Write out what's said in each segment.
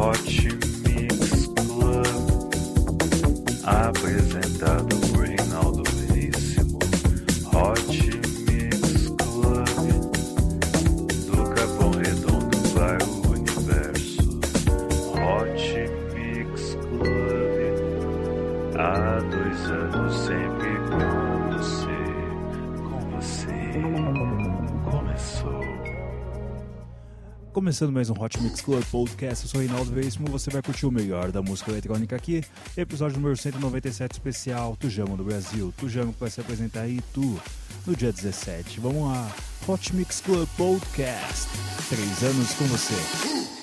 Hot Mix Club, apresentado Começando mais um Hot Mix Club Podcast, eu sou Reinaldo Veríssimo você vai curtir o melhor da música eletrônica aqui. Episódio número 197 especial, Tujamo do Brasil. Tujamo que vai se apresentar aí, tu, no dia 17. Vamos lá, Hot Mix Club Podcast. Três anos com você.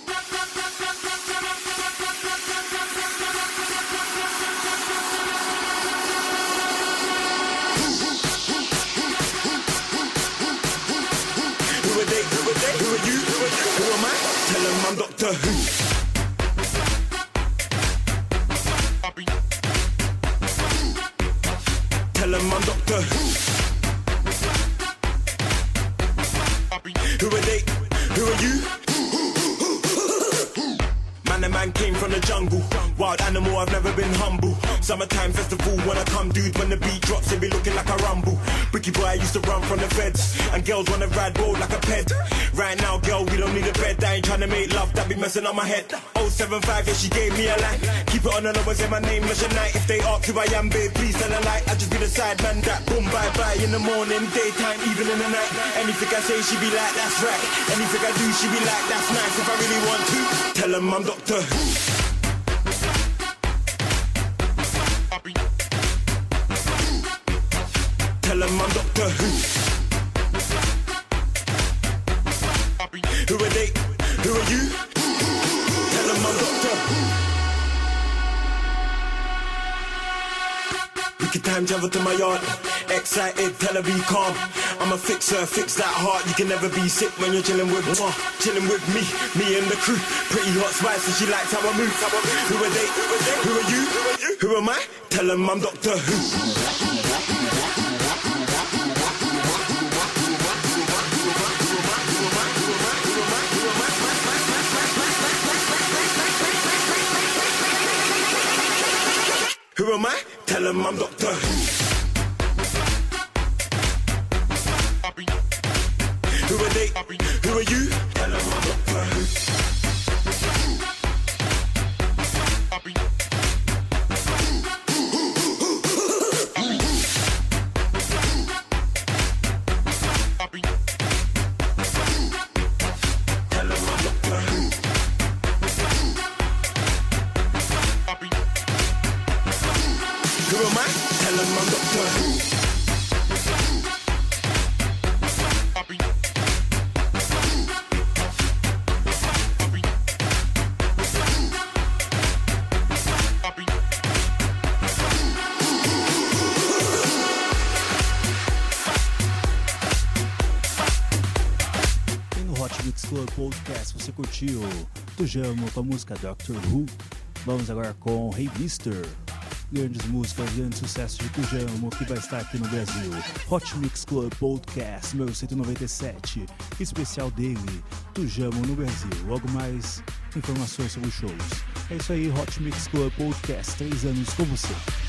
Humble. Summertime festival, when I come, dude, when the beat drops, it be looking like a rumble. Bricky boy, I used to run from the feds. And girls wanna ride road like a pet. Right now, girl, we don't need a bed. I ain't trying to make love, that be messing up my head. 075, yeah, she gave me a line. Keep it on the low, say my name, Lusha Night. If they ask who I am, babe, please tell a lie. I just be the side man that boom, bye bye. In the morning, daytime, even in the night. Anything I say, she be like, that's right. Anything I do, she be like, that's nice. If I really want to, tell them I'm Doctor Who. Who. Are they? Who are you? Tell I'm Doctor Who. Wicked time travel to my yard. Excited, tell her be calm. I'm a fixer, fix that heart. You can never be sick when you're chilling with mwah, chilling with me, me and the crew. Pretty hot spice, and she likes how I move. How I move. Who are they? Who are you? Who am I? Tell them I'm Doctor Who. Who am I? Tell them I'm Doctor Who. Who are they? Mix Club Podcast você curtiu Tujamo com a música Doctor Who. Vamos agora com Hey Mister. Grandes músicas, grandes sucessos de Tujamo que vai estar aqui no Brasil. Hot Mix Club Podcast número 197. Especial dele, Tujamo no Brasil. Logo mais informações sobre os shows. É isso aí, Hot Mix Club Podcast. Três anos com você.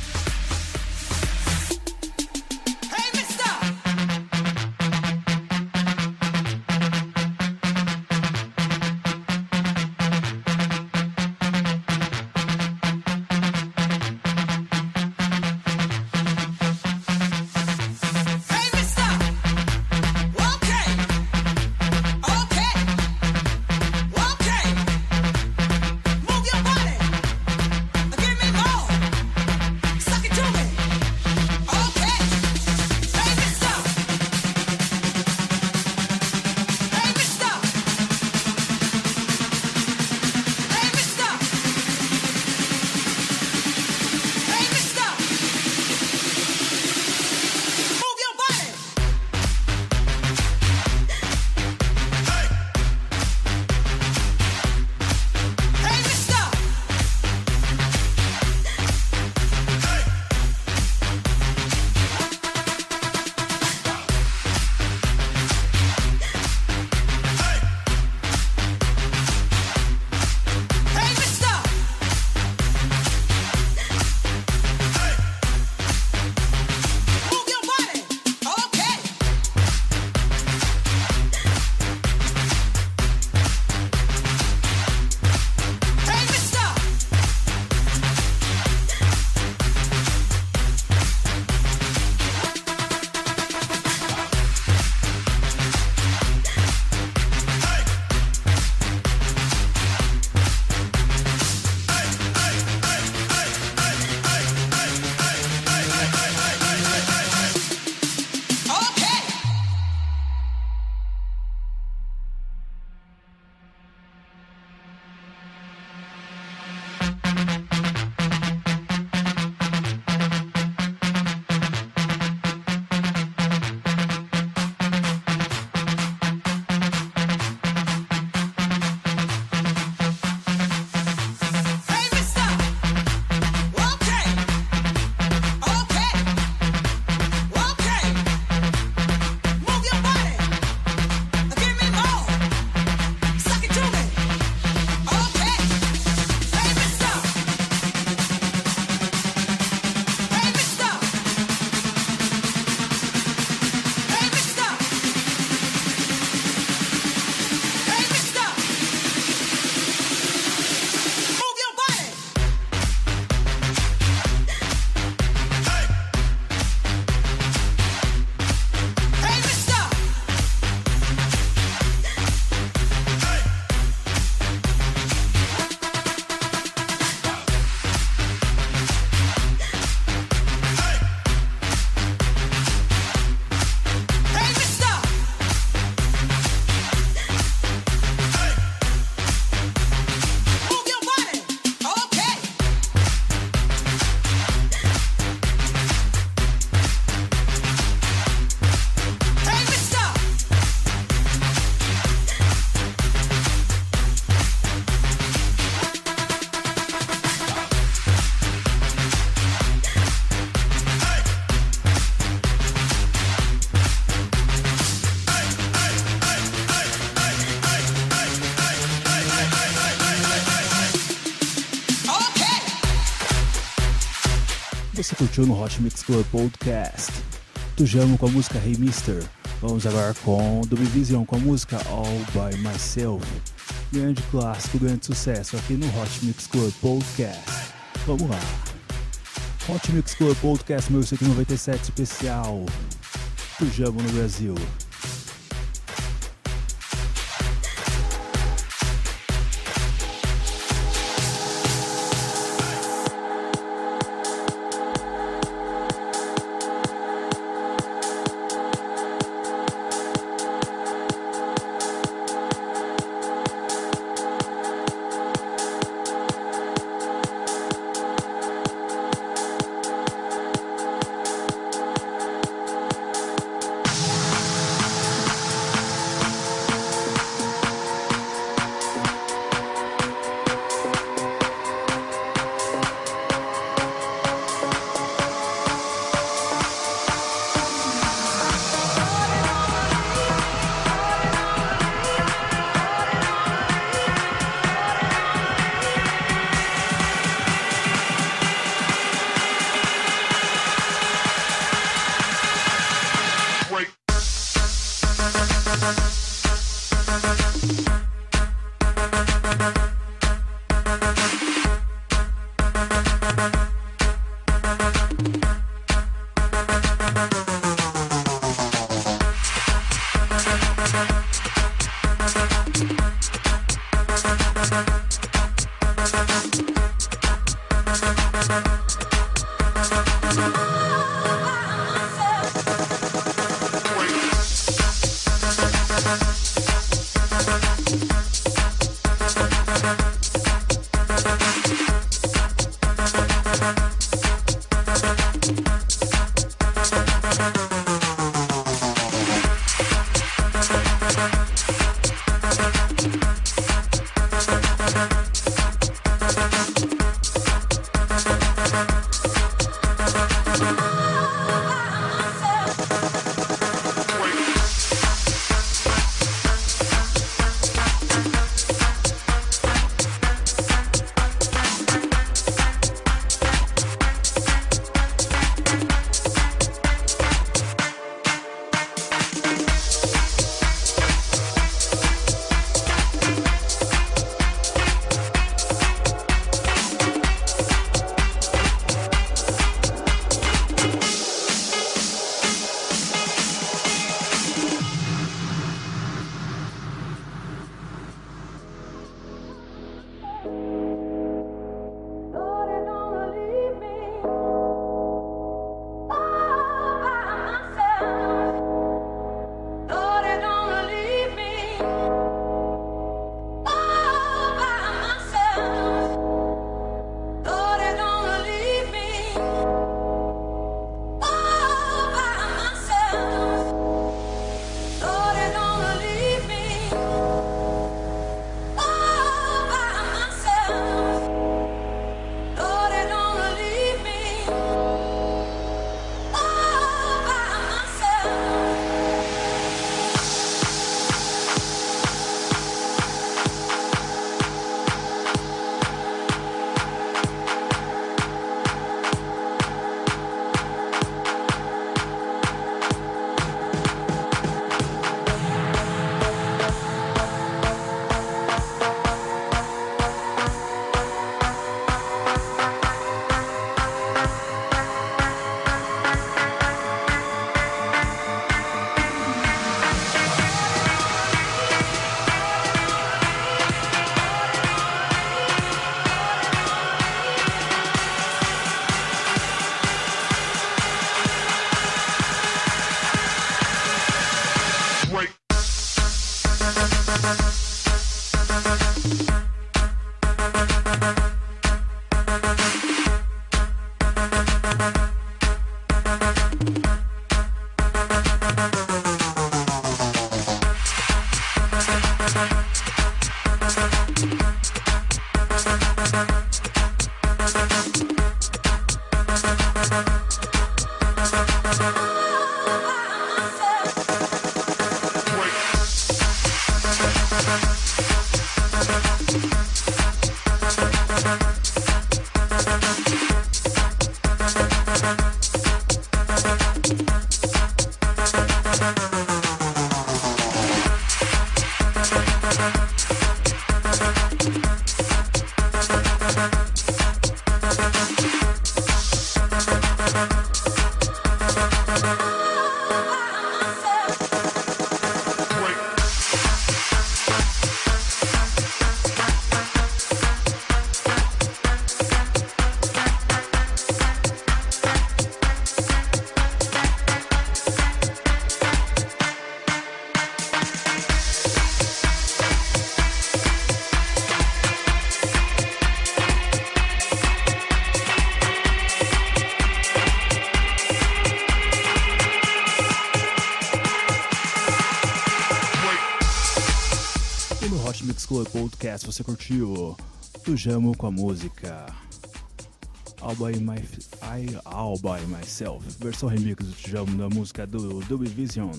No Hot Mix Club Podcast. Tujamo com a música Hey Mister. Vamos agora com Vision com a música All By Myself. Grande clássico, grande sucesso aqui no Hot Mix Club Podcast. Vamos lá. Hot Mix Club Podcast 1197 especial. Tujamo no Brasil. Podcast você curtiu Tujamo com a música All by, my, I, All by Myself, versão remix do Tujamo da música do Dub Vision.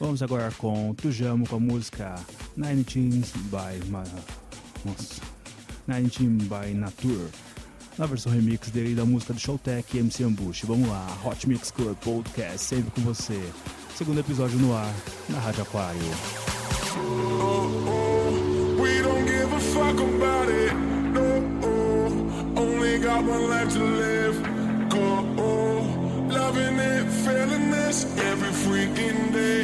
Vamos agora com Tujamo com a música 19 by, Ma, nossa, 19 by Nature, na versão remix dele da música do Showtech e MC Ambush. Vamos lá, Hot Mix Club Podcast, sempre com você. Segundo episódio no ar, na Rádio Aquário. We don't fuck about it. No, oh, only got one life to live. Go, oh, loving it, feeling this every freaking day,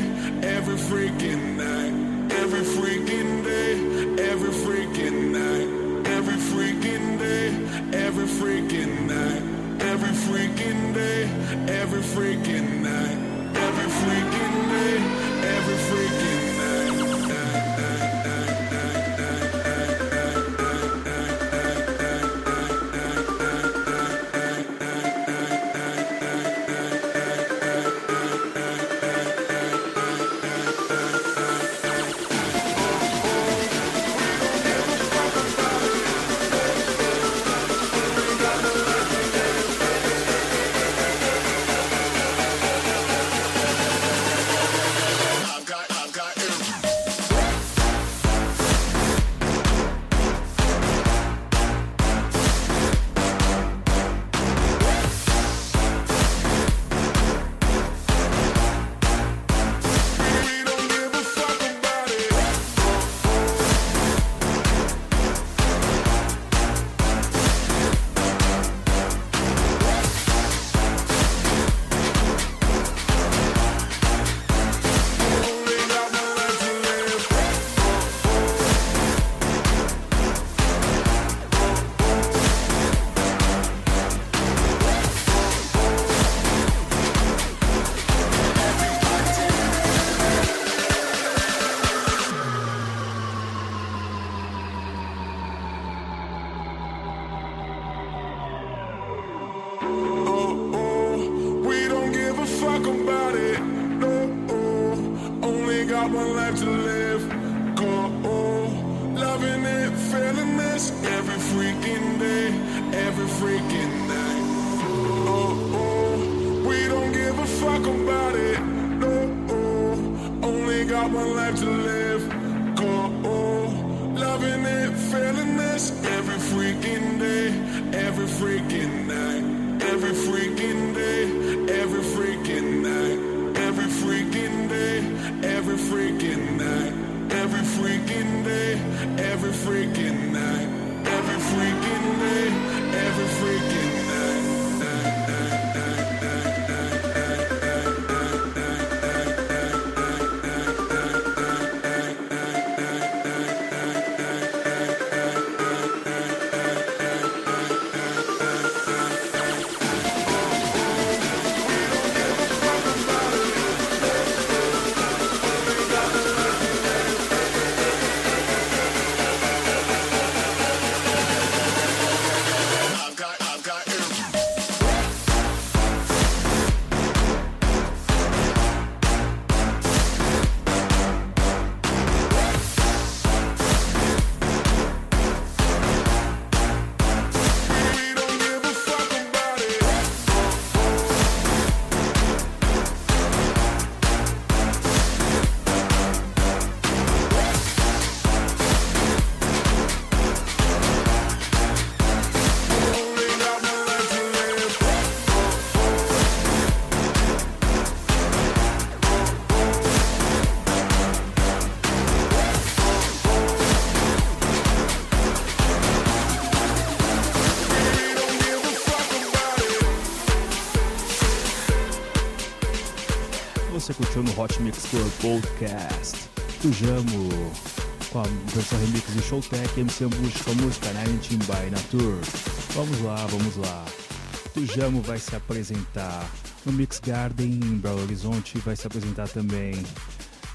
every freaking night, every freaking day, every freaking night, every freaking day, every freaking night, every freaking day, every freaking night, every freaking day, Club Podcast Tujamo com a versão remix de Showtech MC Ambush com a música 19 by Nature. Vamos lá, vamos lá. Tujamo vai se apresentar no Mix Garden em Belo Horizonte, vai se apresentar também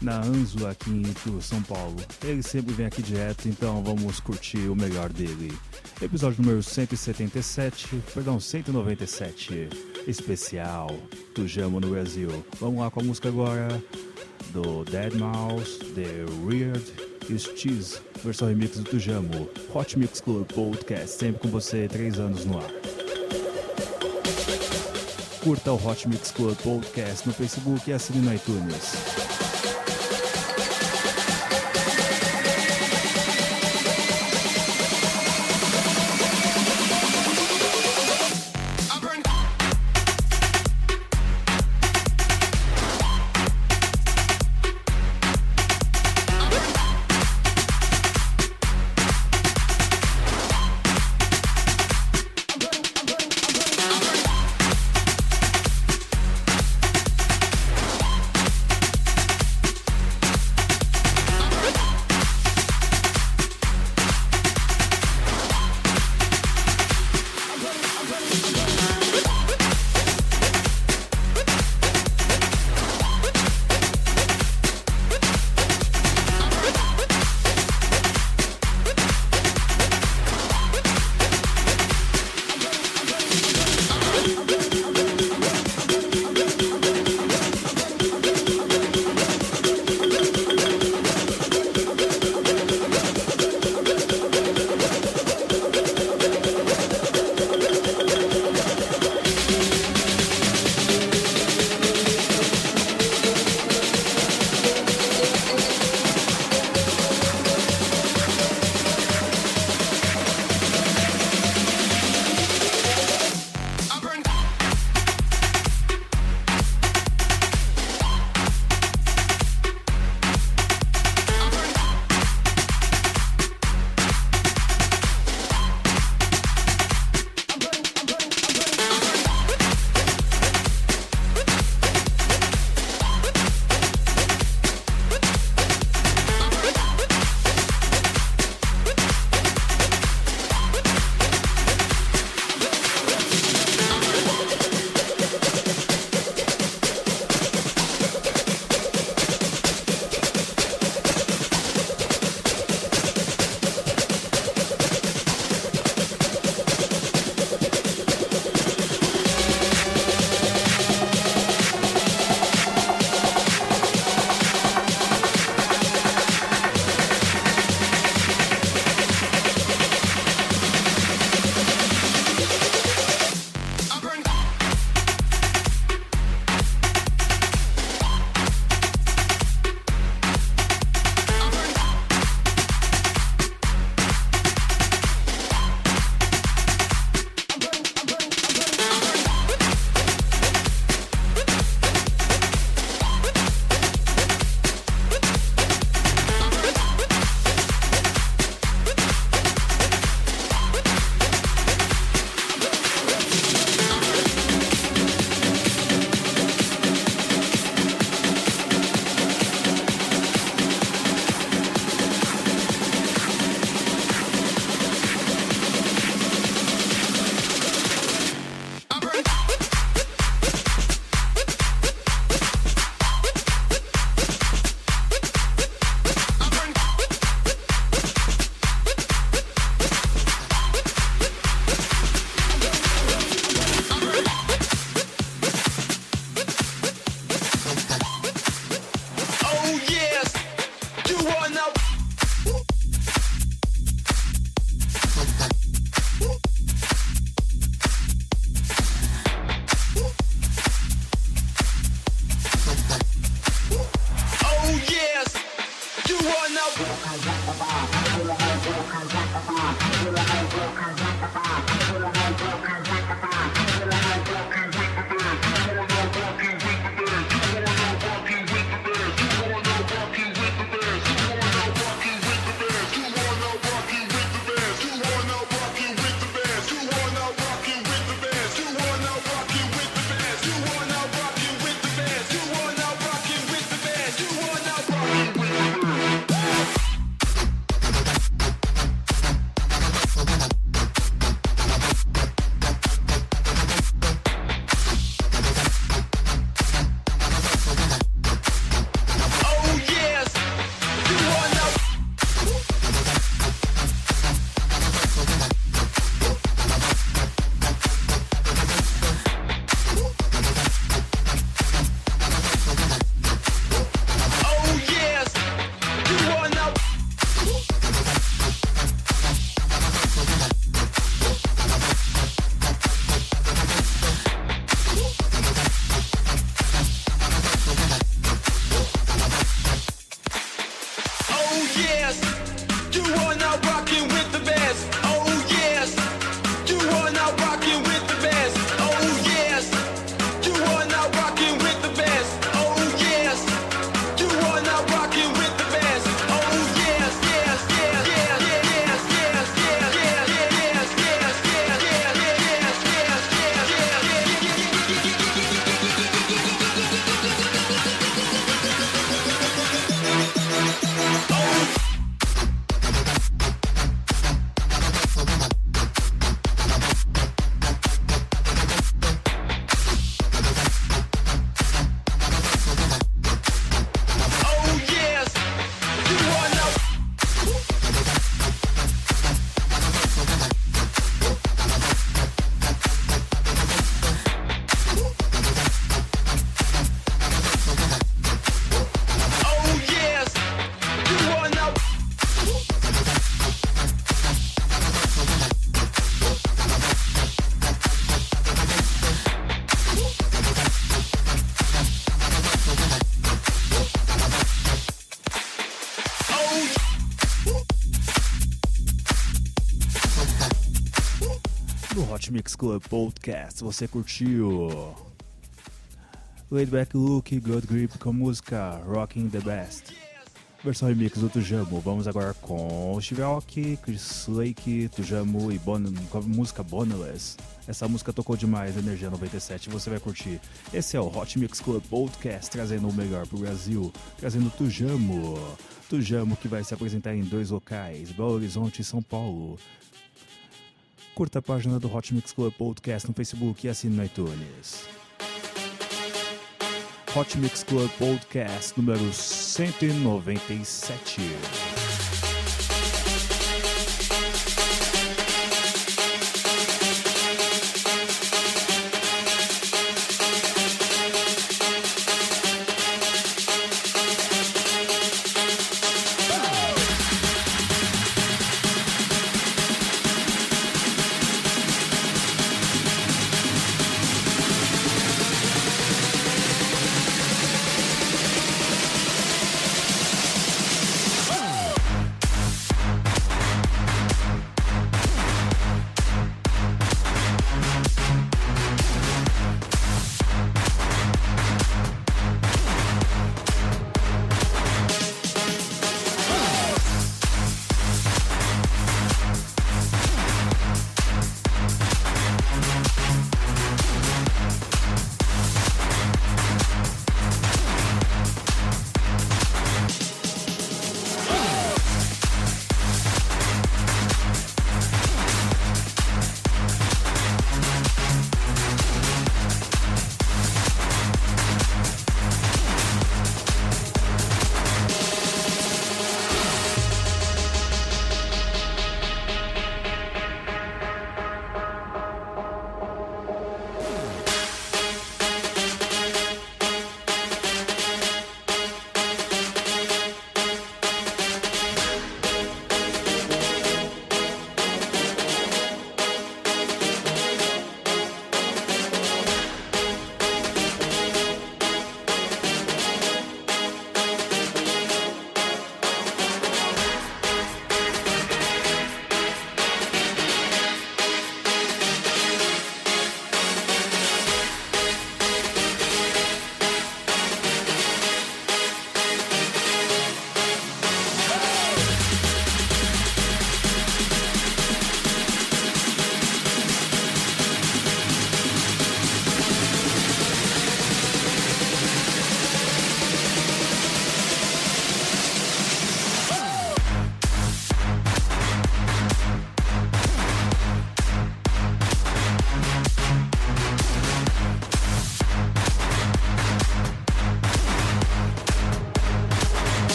na Anzo aqui em Itu, São Paulo. Ele sempre vem aqui direto, então vamos curtir o melhor dele. Episódio número 177, perdão, 197, especial Tujamo no Brasil. Vamos lá com a música agora do Dead Mouse, The Weird os Cheese, versão remix do Tujamo. Hot Mix Club Podcast, sempre com você, três anos no ar. Curta o Hot Mix Club Podcast no Facebook e assine no iTunes. Mix Club Podcast você curtiu Laid Back Look, Good Grip com música Rocking the Best. Versão remix do Tujamo. Vamos agora com Steve Aoki, Chris Lake, Tujamo e bon com a música Boneless. Essa música tocou demais, Energia 97, você vai curtir. Esse é o Hot Mix Club Podcast, trazendo o melhor pro Brasil, trazendo Tujamo. Tujamo que vai se apresentar em dois locais, Belo Horizonte e São Paulo. Curta a página do Hot Mix Club Podcast no Facebook e assine no iTunes. Hot Mix Club Podcast número 197.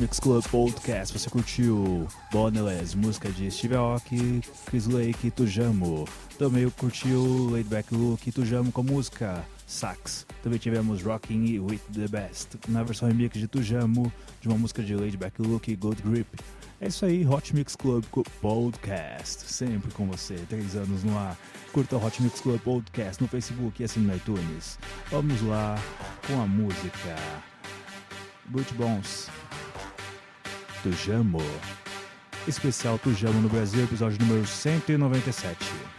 Mix Club Podcast você curtiu Boneless, música de Steve Aoki, Chris Lake e Tujamo. Também curtiu Laid Back Look e Tujamo com música Sax. Também tivemos Rocking With The Best, na versão remix de Tujamo, de uma música de Laid Back Look e Gold Grip. É isso aí, Hot Mix Club Podcast, sempre com você, três anos no ar. Curta o Hot Mix Club Podcast no Facebook e assine no iTunes. Vamos lá com a música Boot Bones, Tujamo. Especial Tujamo no Brasil, episódio número 197.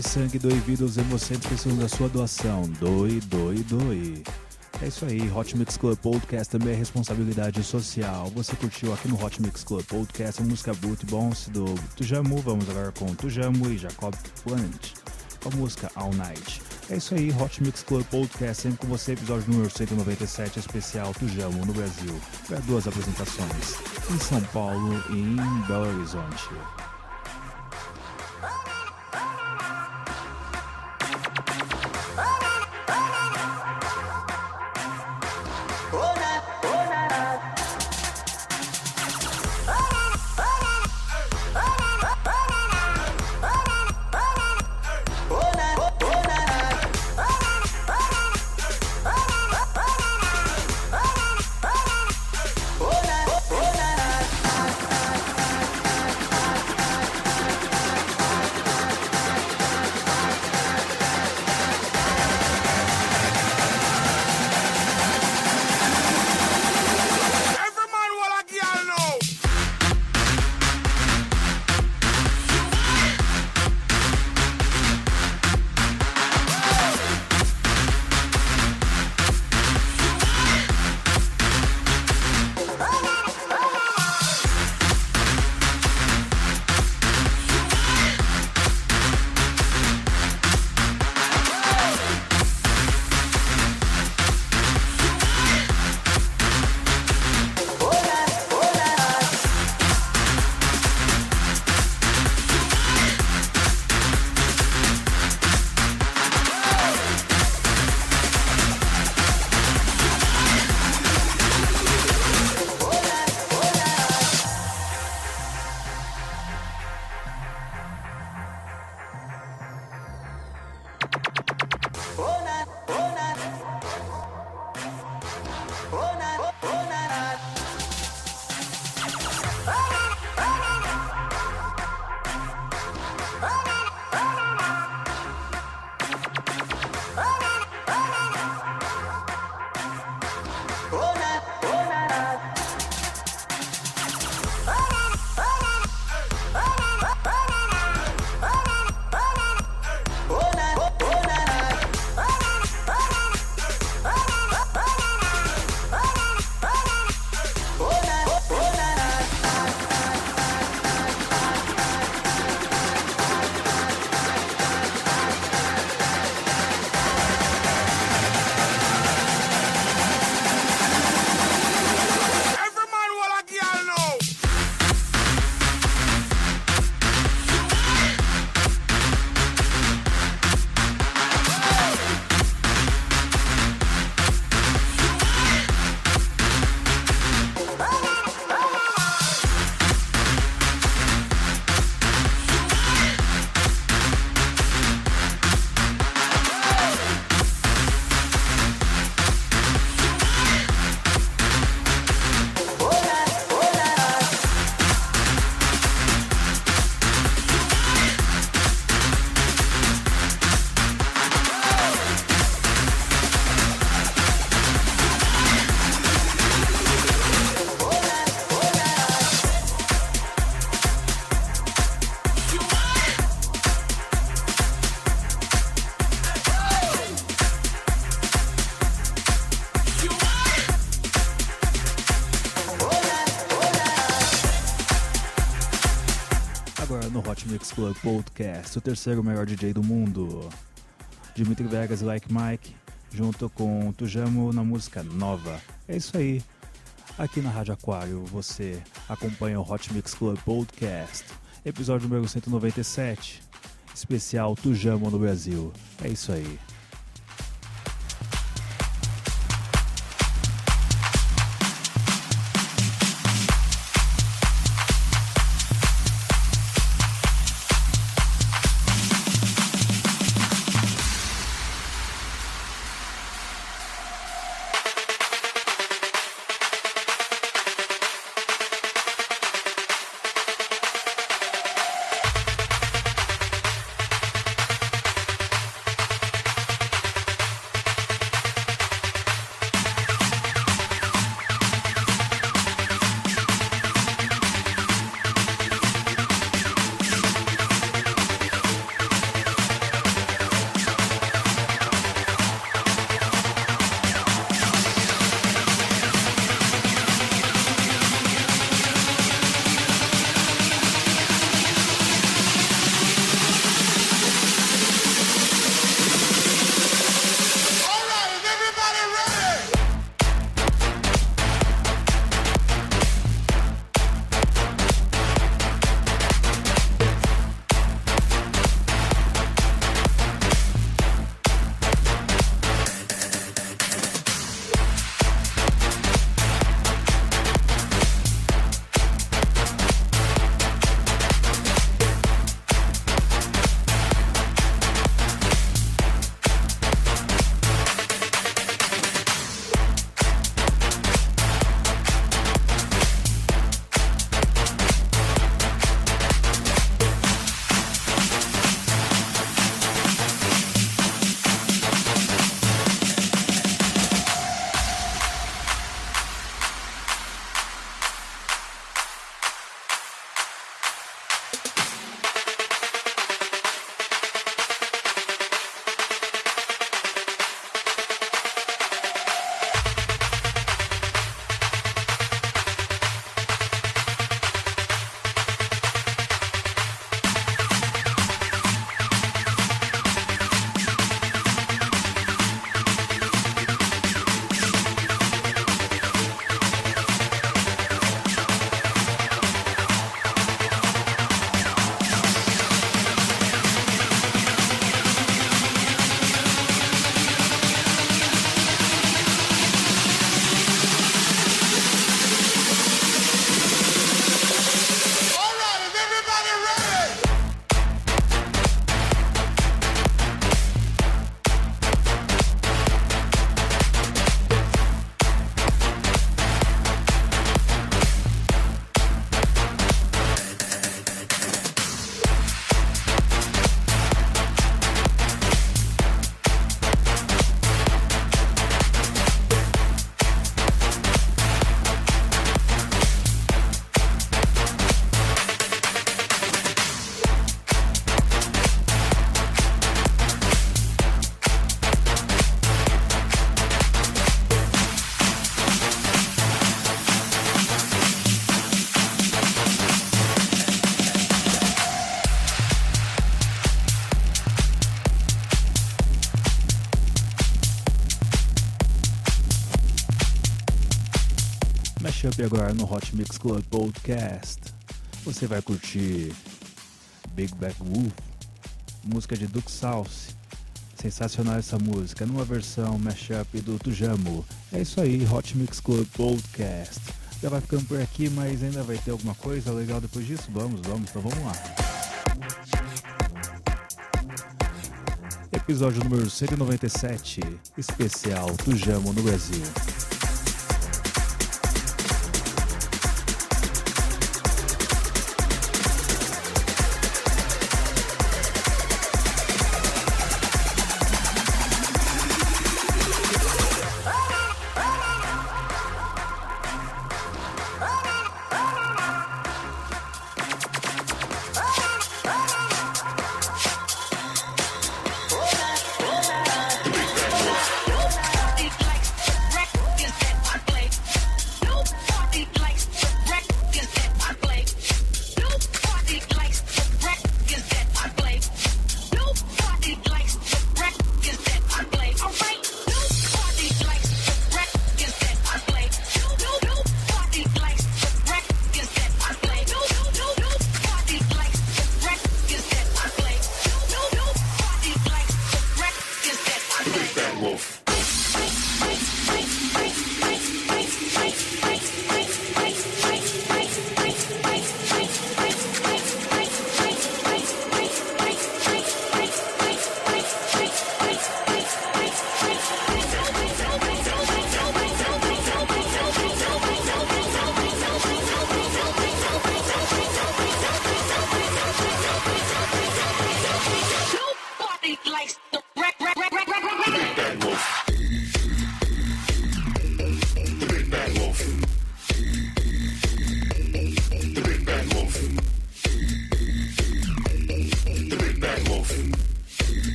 Doe sangue, doe vida, os hemocentros precisam da sua doação. Doe, doe, doe. É isso aí, Hot Mix Club Podcast também é responsabilidade social. Você curtiu aqui no Hot Mix Club Podcast a música Boot Bones do Tujamu. Vamos agora com Tujamu e Jacob Plant com a música All Night. É isso aí, Hot Mix Club Podcast, sempre com você, episódio número 197, especial Tujamo no Brasil. Para duas apresentações, em São Paulo e em Belo Horizonte. Mix Club Podcast, o terceiro melhor DJ do mundo. Dimitri Vegas e Like Mike, junto com Tujamo na música nova. É isso aí. Aqui na Rádio Aquário você acompanha o Hot Mix Club Podcast, episódio número 197, especial Tujamo no Brasil. É isso aí. Mashup agora no Hot Mix Club Podcast. Você vai curtir Big Back Wolf, música de Duke South. Sensacional essa música, numa versão mashup do Tujamo. É isso aí, Hot Mix Club Podcast. Já vai ficando por aqui, mas ainda vai ter alguma coisa legal depois disso? Vamos, vamos, então vamos lá. Episódio número 197, especial Tujamo no Brasil.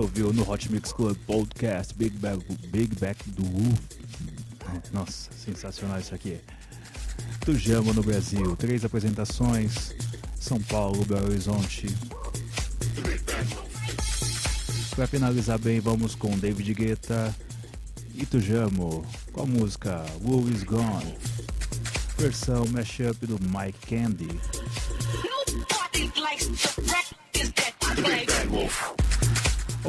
Ouviu no Hot Mix Club Podcast Big Back, Big Back do Wolf. Nossa, sensacional isso aqui. Tujamo no Brasil, três apresentações: São Paulo, Belo Horizonte. Para finalizar bem, vamos com David Guetta e Tujamo com a música Who Is Gone, versão mashup do Mike Candy. Nobody likes the records that I play.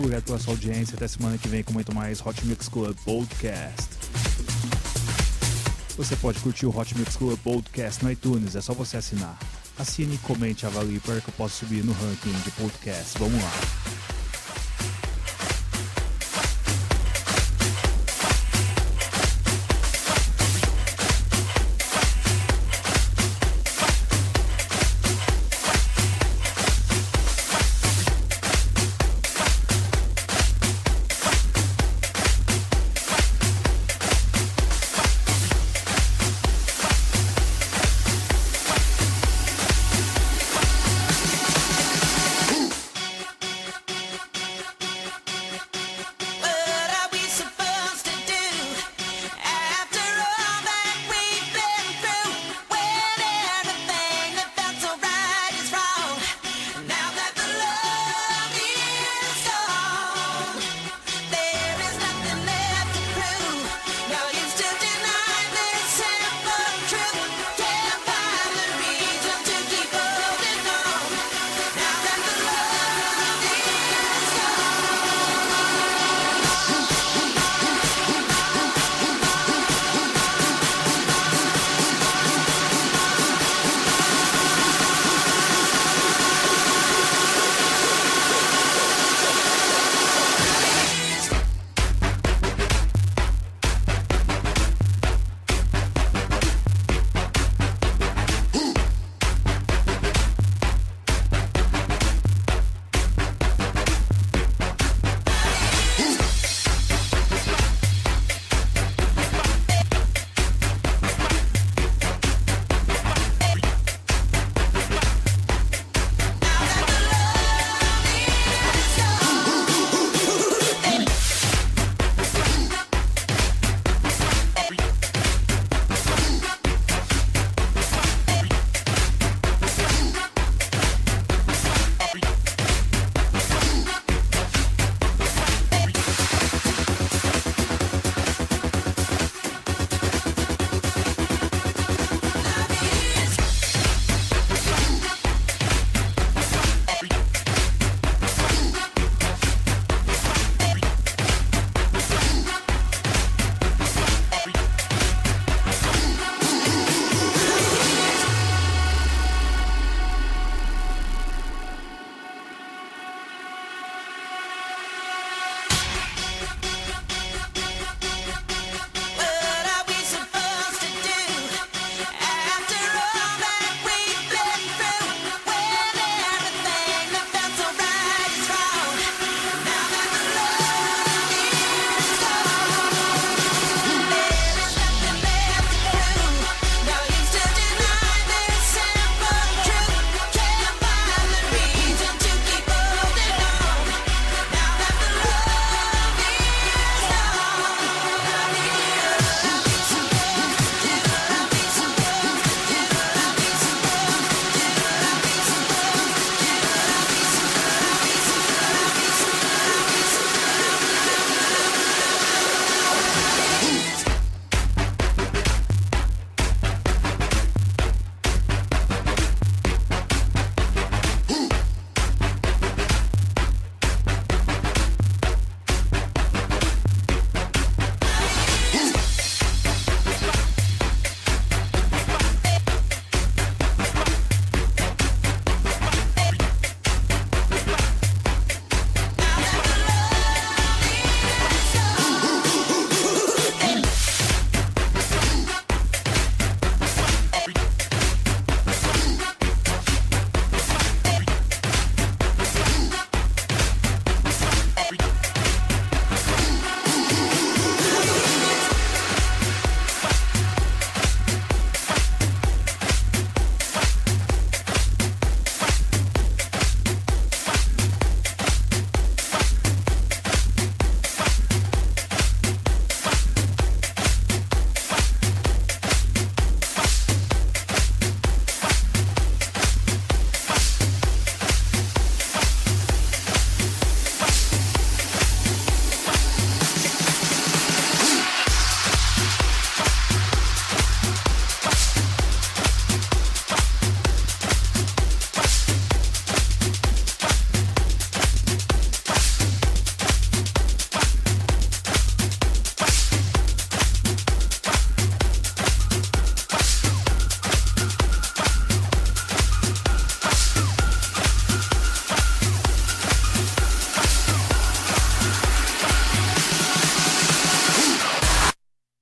Obrigado pela sua audiência. Até semana que vem com muito mais Hot Mix Club Podcast. Você pode curtir o Hot Mix Club Podcast no iTunes, é só você assinar. Assine, comente, avalie para que eu possa subir no ranking de podcast. Vamos lá.